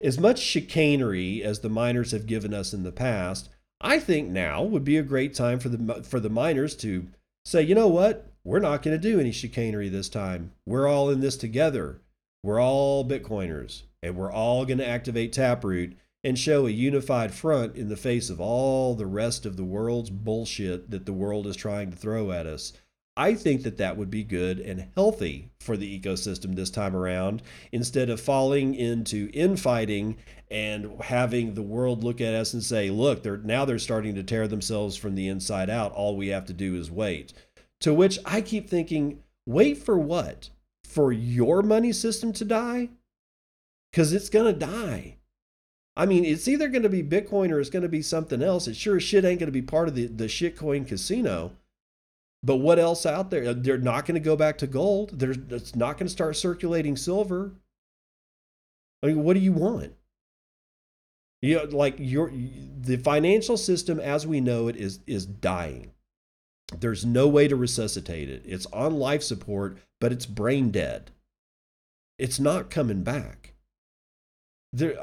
Speaker 1: as much chicanery as the miners have given us in the past, I think now would be a great time for the for the miners to say, you know what, we're not going to do any chicanery this time. We're all in this together. We're all Bitcoiners, and we're all going to activate Taproot and show a unified front in the face of all the rest of the world's bullshit that the world is trying to throw at us. I think that that would be good and healthy for the ecosystem this time around instead of falling into infighting and having the world look at us and say, look, they're now they're starting to tear themselves from the inside out. All we have to do is wait. To which I keep thinking, wait for what? For your money system to die? Because it's going to die. I mean, it's either going to be Bitcoin or it's going to be something else. It sure as shit ain't going to be part of the, the shitcoin casino. But what else out there? Uh, they're not going to go back to gold. They're, it's not going to start circulating silver. I mean, what do you want? You know, like your the financial system as we know it is is dying. There's no way to resuscitate it. It's on life support, but it's brain dead. It's not coming back. There,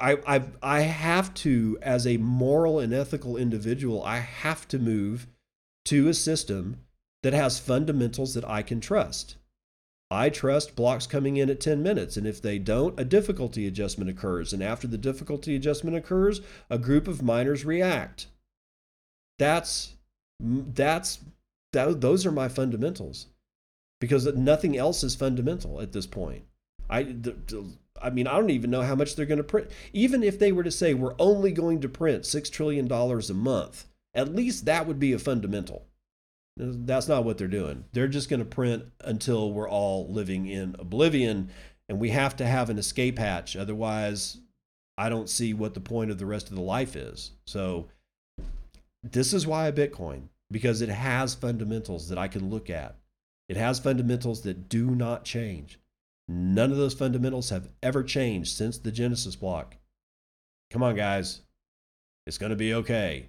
Speaker 1: I, I, I have to, as a moral and ethical individual, I have to move to a system that has fundamentals that I can trust. I trust blocks coming in at 10 minutes, and if they don't, a difficulty adjustment occurs. And after the difficulty adjustment occurs, a group of miners react. That's that's that, those are my fundamentals, because nothing else is fundamental at this point. I the, I mean, I don't even know how much they're going to print. Even if they were to say we're only going to print six trillion dollars a month, at least that would be a fundamental. That's not what they're doing. They're just going to print until we're all living in oblivion and we have to have an escape hatch. Otherwise, I don't see what the point of the rest of the life is. So, this is why a Bitcoin, because it has fundamentals that I can look at. It has fundamentals that do not change. None of those fundamentals have ever changed since the Genesis block. Come on, guys. It's going to be okay.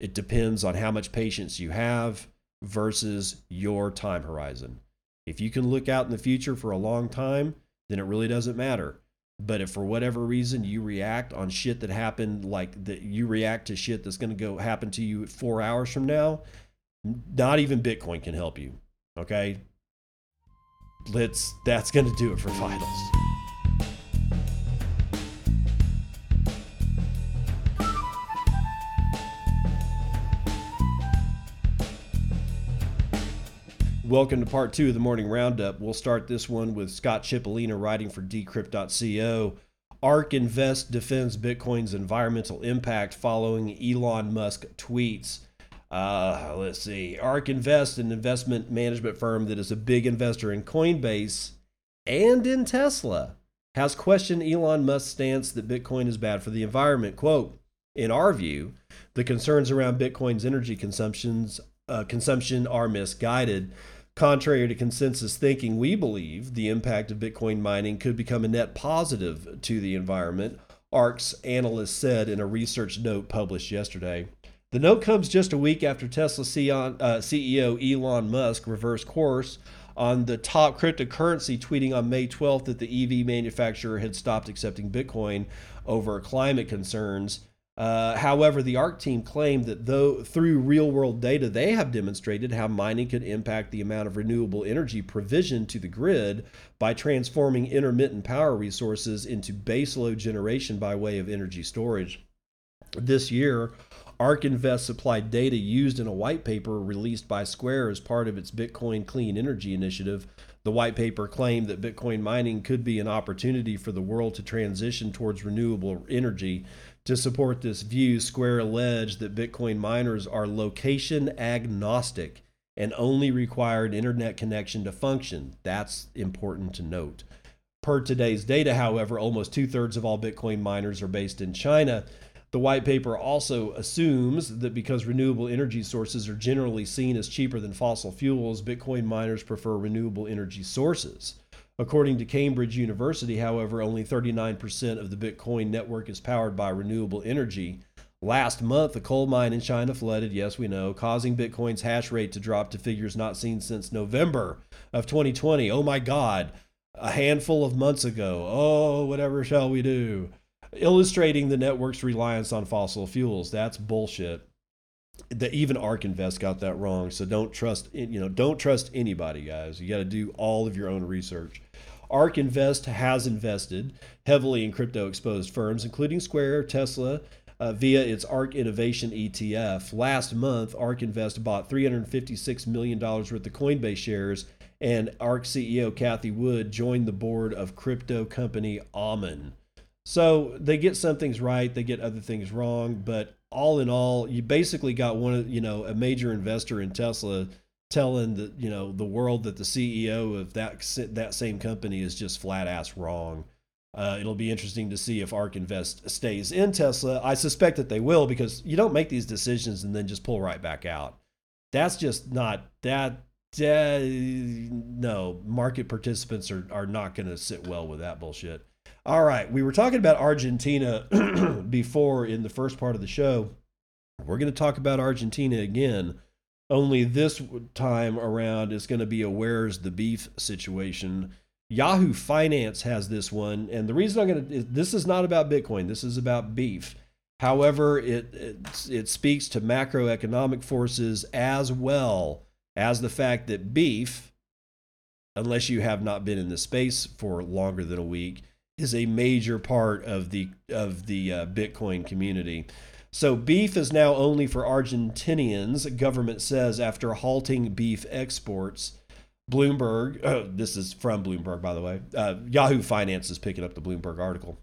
Speaker 1: It depends on how much patience you have versus your time horizon. If you can look out in the future for a long time, then it really doesn't matter. But if for whatever reason you react on shit that happened, like that you react to shit that's going to go happen to you four hours from now, not even Bitcoin can help you. Okay. Let's, that's going to do it for vitals. Welcome to part two of the morning roundup. We'll start this one with Scott Chipolina writing for Decrypt.co. ARK Invest defends Bitcoin's environmental impact following Elon Musk tweets. Uh, let's see. ARK Invest, an investment management firm that is a big investor in Coinbase and in Tesla, has questioned Elon Musk's stance that Bitcoin is bad for the environment. Quote, in our view, the concerns around Bitcoin's energy consumptions uh, consumption are misguided. Contrary to consensus thinking, we believe the impact of Bitcoin mining could become a net positive to the environment, ARK's analyst said in a research note published yesterday. The note comes just a week after Tesla CEO uh, Elon Musk reversed course on the top cryptocurrency, tweeting on May 12th that the EV manufacturer had stopped accepting Bitcoin over climate concerns. Uh, however, the ARK team claimed that though through real world data, they have demonstrated how mining could impact the amount of renewable energy provisioned to the grid by transforming intermittent power resources into baseload generation by way of energy storage. This year, ARK Invest supplied data used in a white paper released by Square as part of its Bitcoin Clean Energy Initiative. The white paper claimed that Bitcoin mining could be an opportunity for the world to transition towards renewable energy to support this view, Square alleged that Bitcoin miners are location agnostic and only require an internet connection to function. That's important to note. Per today's data, however, almost two thirds of all Bitcoin miners are based in China. The white paper also assumes that because renewable energy sources are generally seen as cheaper than fossil fuels, Bitcoin miners prefer renewable energy sources. According to Cambridge University, however, only 39% of the Bitcoin network is powered by renewable energy. Last month, a coal mine in China flooded, yes, we know, causing Bitcoin's hash rate to drop to figures not seen since November of 2020. Oh my God, a handful of months ago. Oh, whatever shall we do? Illustrating the network's reliance on fossil fuels. That's bullshit. That even ARK Invest got that wrong. So don't trust, you know, don't trust anybody, guys. You got to do all of your own research. ARK Invest has invested heavily in crypto exposed firms, including Square, Tesla, uh, via its ARK Innovation ETF. Last month, ARK Invest bought $356 million worth of Coinbase shares, and ARK CEO Cathie Wood joined the board of crypto company Amun. So they get some things right, they get other things wrong, but all in all, you basically got one of you know a major investor in Tesla telling the you know the world that the CEO of that that same company is just flat ass wrong. Uh, it'll be interesting to see if ARK Invest stays in Tesla. I suspect that they will because you don't make these decisions and then just pull right back out. That's just not that. Uh, no, market participants are are not going to sit well with that bullshit. All right, we were talking about Argentina (clears throat) before in the first part of the show. We're going to talk about Argentina again only this time around is going to be a where's the beef situation. Yahoo Finance has this one, and the reason I'm going to this is not about Bitcoin. This is about beef. However, it, it it speaks to macroeconomic forces as well as the fact that beef, unless you have not been in the space for longer than a week, is a major part of the of the uh, Bitcoin community. So beef is now only for Argentinians, government says after halting beef exports. Bloomberg, uh, this is from Bloomberg, by the way. Uh, Yahoo Finance is picking up the Bloomberg article.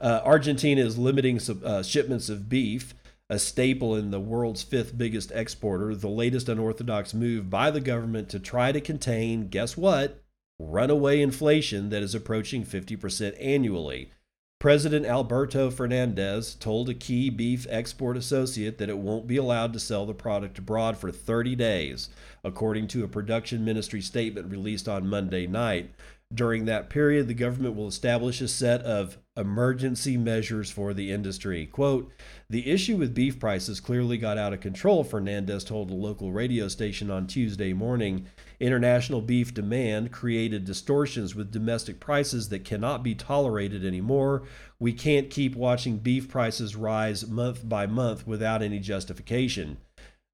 Speaker 1: Uh, Argentina is limiting uh, shipments of beef, a staple in the world's fifth biggest exporter, the latest unorthodox move by the government to try to contain, guess what? Runaway inflation that is approaching 50% annually. President Alberto Fernandez told a key beef export associate that it won't be allowed to sell the product abroad for 30 days, according to a production ministry statement released on Monday night. During that period, the government will establish a set of emergency measures for the industry. Quote, the issue with beef prices clearly got out of control, Fernandez told a local radio station on Tuesday morning. International beef demand created distortions with domestic prices that cannot be tolerated anymore. We can't keep watching beef prices rise month by month without any justification.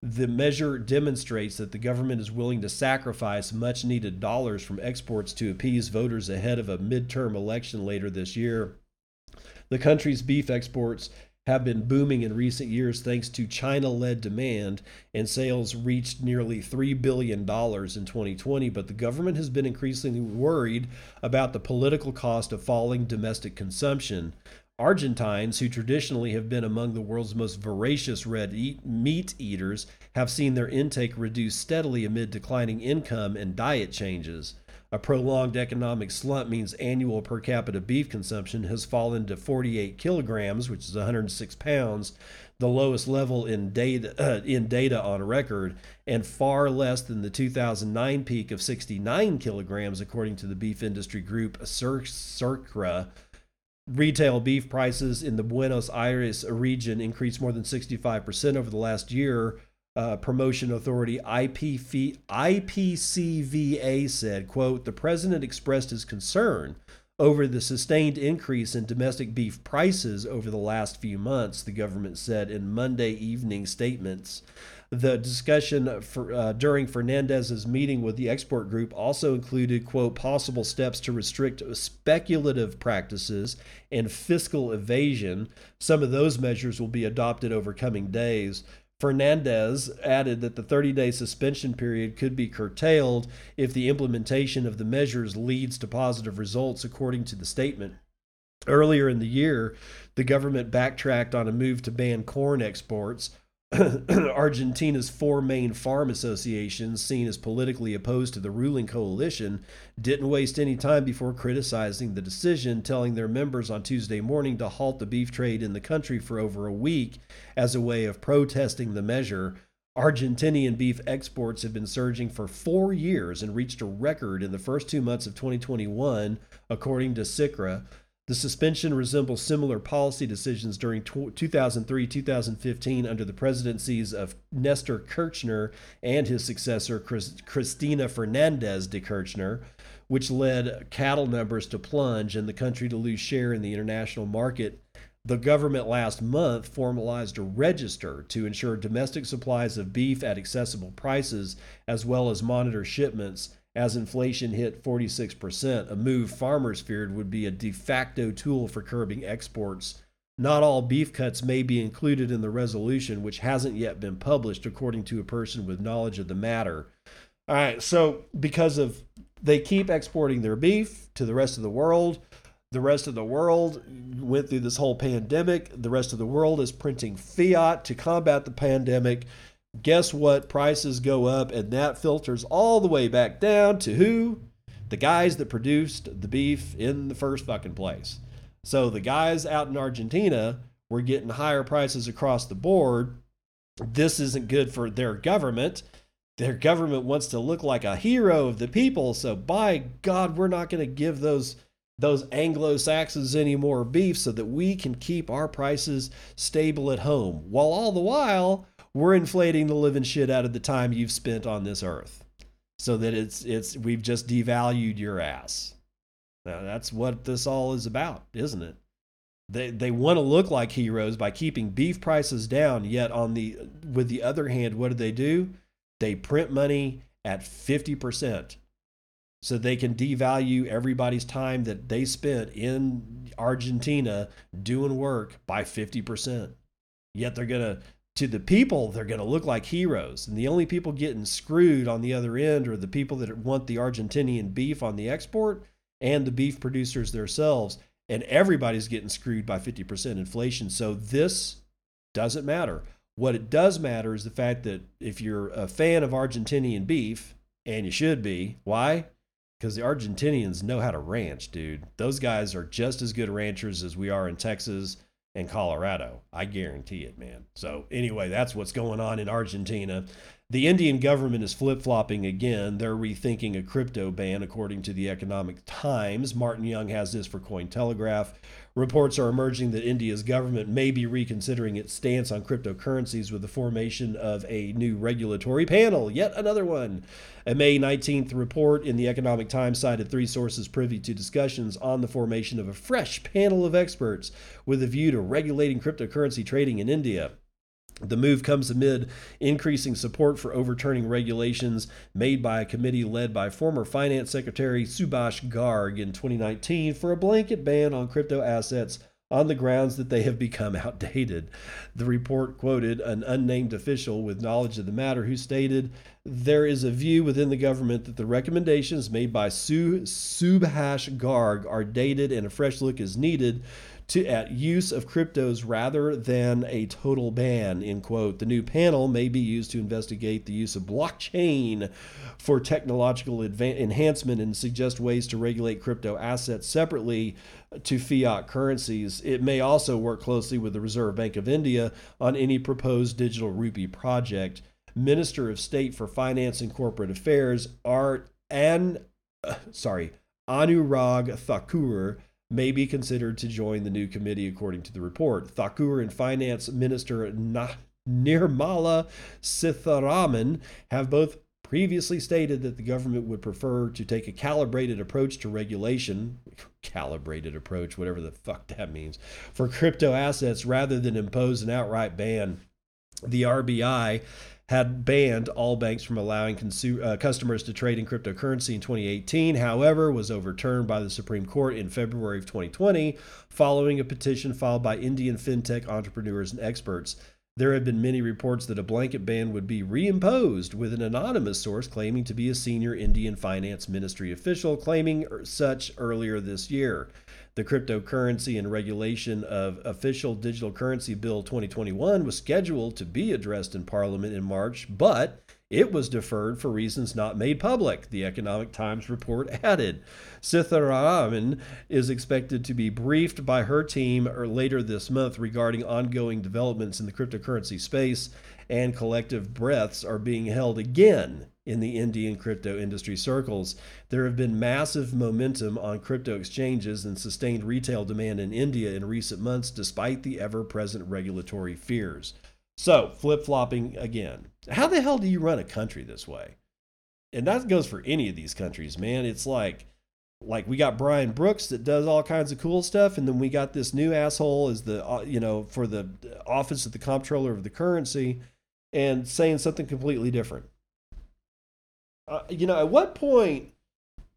Speaker 1: The measure demonstrates that the government is willing to sacrifice much needed dollars from exports to appease voters ahead of a midterm election later this year. The country's beef exports have been booming in recent years thanks to China led demand, and sales reached nearly $3 billion in 2020. But the government has been increasingly worried about the political cost of falling domestic consumption. Argentines, who traditionally have been among the world's most voracious red eat, meat eaters, have seen their intake reduce steadily amid declining income and diet changes. A prolonged economic slump means annual per capita beef consumption has fallen to 48 kilograms, which is 106 pounds, the lowest level in data uh, in data on record, and far less than the 2009 peak of 69 kilograms, according to the beef industry group CICCRA. Retail beef prices in the Buenos Aires region increased more than 65% over the last year, uh, promotion authority IPV, IPCVA said, quote, the president expressed his concern over the sustained increase in domestic beef prices over the last few months, the government said in Monday evening statements. The discussion for, uh, during Fernandez's meeting with the export group also included, quote, possible steps to restrict speculative practices and fiscal evasion. Some of those measures will be adopted over coming days. Fernandez added that the 30 day suspension period could be curtailed if the implementation of the measures leads to positive results, according to the statement. Earlier in the year, the government backtracked on a move to ban corn exports. (clears throat) Argentina's four main farm associations, seen as politically opposed to the ruling coalition, didn't waste any time before criticizing the decision, telling their members on Tuesday morning to halt the beef trade in the country for over a week as a way of protesting the measure. Argentinian beef exports have been surging for four years and reached a record in the first two months of 2021, according to CICCRA. The suspension resembles similar policy decisions during 2003 2015 under the presidencies of Nestor Kirchner and his successor, Cristina Fernandez de Kirchner, which led cattle numbers to plunge and the country to lose share in the international market. The government last month formalized a register to ensure domestic supplies of beef at accessible prices, as well as monitor shipments as inflation hit 46%, a move farmers feared would be a de facto tool for curbing exports. Not all beef cuts may be included in the resolution, which hasn't yet been published, according to a person with knowledge of the matter. All right, so because of they keep exporting their beef to the rest of the world, the rest of the world went through this whole pandemic. The rest of the world is printing fiat to combat the pandemic guess what? Prices go up, and that filters all the way back down to who? The guys that produced the beef in the first fucking place. So the guys out in Argentina were getting higher prices across the board. This isn't good for their government. Their government wants to look like a hero of the people. So by God, we're not going to give those those Anglo Saxons any more beef so that we can keep our prices stable at home. While all the while, we're inflating the living shit out of the time you've spent on this earth so that it's it's we've just devalued your ass. Now that's what this all is about isn't it? They they want to look like heroes by keeping beef prices down yet on the with the other hand what do they do? They print money at 50% so they can devalue everybody's time that they spent in Argentina doing work by 50%. Yet they're going to to the people, they're going to look like heroes. And the only people getting screwed on the other end are the people that want the Argentinian beef on the export and the beef producers themselves. And everybody's getting screwed by 50% inflation. So this doesn't matter. What it does matter is the fact that if you're a fan of Argentinian beef, and you should be, why? Because the Argentinians know how to ranch, dude. Those guys are just as good ranchers as we are in Texas and Colorado. I guarantee it, man. So, anyway, that's what's going on in Argentina. The Indian government is flip flopping again. They're rethinking a crypto ban, according to the Economic Times. Martin Young has this for Cointelegraph. Reports are emerging that India's government may be reconsidering its stance on cryptocurrencies with the formation of a new regulatory panel. Yet another one. A May 19th report in the Economic Times cited three sources privy to discussions on the formation of a fresh panel of experts with a view to regulating cryptocurrency trading in India. The move comes amid increasing support for overturning regulations made by a committee led by former Finance Secretary Subhash Garg in 2019 for a blanket ban on crypto assets on the grounds that they have become (laughs) outdated. The report quoted an unnamed official with knowledge of the matter who stated there is a view within the government that the recommendations made by Su- Subhash Garg are dated and a fresh look is needed to at use of cryptos rather than a total ban end quote. The new panel may be used to investigate the use of blockchain for technological adva- enhancement and suggest ways to regulate crypto assets separately to fiat currencies. It may also work closely with the reserve bank of india on any proposed digital rupee project. Minister of state for finance and corporate affairs art and uh, sorry anurag thakur may be considered to join the new committee, according to the report. Thakur and Finance Minister Nirmala Sitharaman have both previously stated that the government would prefer to take a calibrated approach to regulation, calibrated approach, whatever the fuck that means, for crypto assets rather than impose an outright ban. The RBI had banned all banks from allowing consu- uh, customers to trade in cryptocurrency in 2018, however, was overturned by the Supreme Court in February of 2020 following a petition filed by Indian fintech entrepreneurs and experts. There have been many reports that a blanket ban would be reimposed, with an anonymous source claiming to be a senior Indian finance ministry official claiming er, such earlier this year. The Cryptocurrency and Regulation of Official Digital Currency Bill 2021 was scheduled to be addressed in Parliament in March, but it was deferred for reasons not made public, the Economic Times report added. Sitharaman is expected to be briefed by her team er, later this month regarding ongoing developments in the cryptocurrency space, and collective breaths are being held again in the Indian crypto industry circles. There have been massive momentum on crypto exchanges and sustained retail demand in India in recent months, despite the ever present regulatory fears. So, flip flopping again. How the hell do you run a country this way? And that goes for any of these countries, man. It's like, like we got Brian Brooks that does all kinds of cool stuff, and then we got this new asshole as the uh, you know for the office of the comptroller of the currency, and saying something completely different uh, you know, at what point,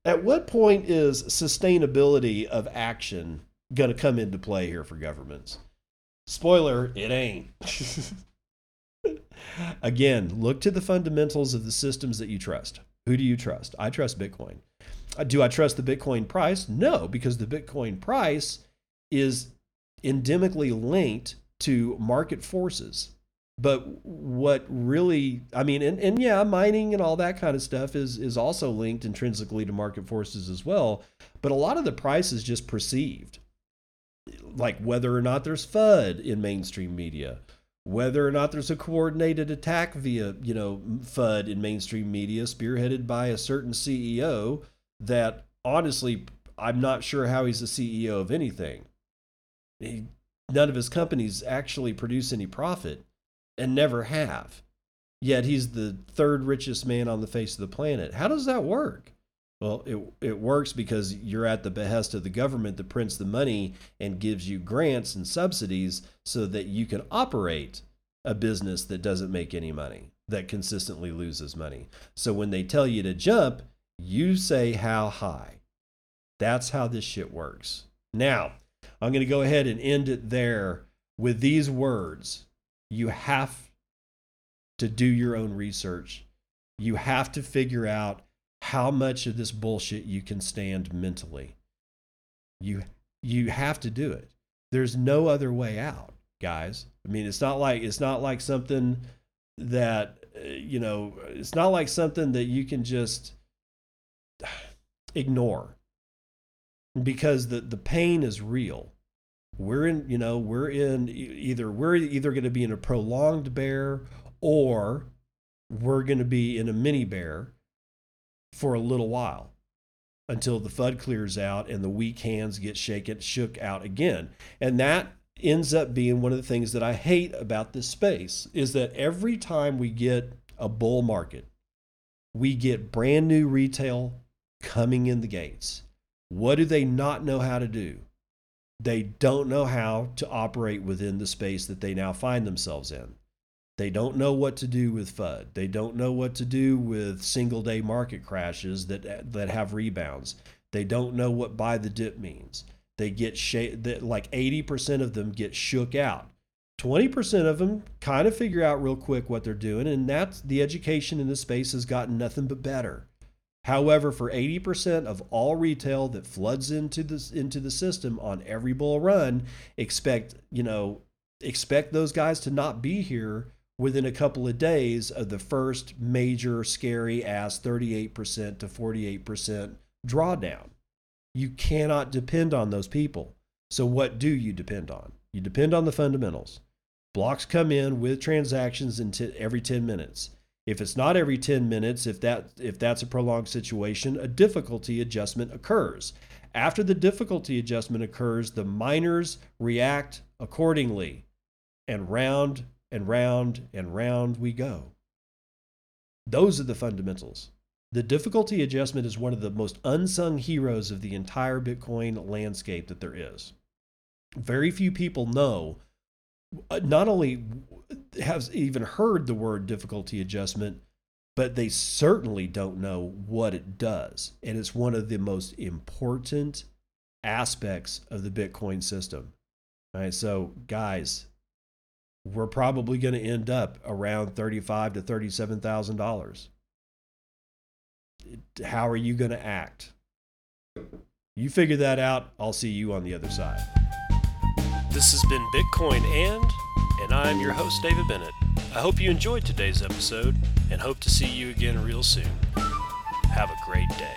Speaker 1: at what point is sustainability of action going to come into play here for governments? Spoiler, it ain't. (laughs) Again, look to the fundamentals of the systems that you trust. Who do you trust? I trust Bitcoin. Uh, do I trust the Bitcoin price? No, because the Bitcoin price is endemically linked to market forces but what really i mean and, and yeah mining and all that kind of stuff is is also linked intrinsically to market forces as well but a lot of the price is just perceived like whether or not there's fud in mainstream media whether or not there's a coordinated attack via you know fud in mainstream media spearheaded by a certain ceo that honestly i'm not sure how he's the ceo of anything he, none of his companies actually produce any profit and never have. Yet he's the third richest man on the face of the planet. How does that work? Well, it, it works because you're at the behest of the government that prints the money and gives you grants and subsidies so that you can operate a business that doesn't make any money, that consistently loses money. So when they tell you to jump, you say how high. That's how this shit works. Now, I'm going to go ahead and end it there with these words you have to do your own research. You have to figure out how much of this bullshit you can stand mentally. You you have to do it. There's no other way out, guys. I mean, it's not like it's not like something that uh, you know, it's not like something that you can just ignore because the the pain is real we're in you know we're in either we're either going to be in a prolonged bear or we're going to be in a mini bear for a little while until the FUD clears out and the weak hands get shaken, shook out again. And that ends up being one of the things that I hate about this space is that every time we get a bull market, we get brand new retail coming in the gates. What do they not know how to do? They don't know how to operate within the space that they now find themselves in. They don't know what to do with FUD. They don't know what to do with single day market crashes that that have rebounds. They don't know what buy the dip means. They get sh- that like 80% of them get shook out. 20% of them kind of figure out real quick what they're doing and that's the education in this space has gotten nothing but better. However, for 80% of all retail that floods into this into the system on every bull run, expect, you know, expect those guys to not be here within a couple of days of the first major scary ass 38% to 48% drawdown. You cannot depend on those people. So, what do you depend on? You depend on the fundamentals. Blocks come in with transactions in t- every 10 minutes. If it's not every 10 minutes, if that if that's a prolonged situation, a difficulty adjustment occurs. After the difficulty adjustment occurs, the miners react accordingly and round and round and round we go. Those are the fundamentals. The difficulty adjustment is one of the most unsung heroes of the entire Bitcoin landscape that there is. Very few people know, uh, not only have even heard the word difficulty adjustment, but they certainly don't know what it does. And it's one of the most important aspects of the Bitcoin system. All right, so guys, we're probably going to end up around thirty-five to thirty-seven thousand dollars. How are you going to act? You figure that out. I'll see you on the other side.
Speaker 2: This has been Bitcoin and, and I'm your host David Bennett. I hope you enjoyed today's episode and hope to see you again real soon. Have a great day.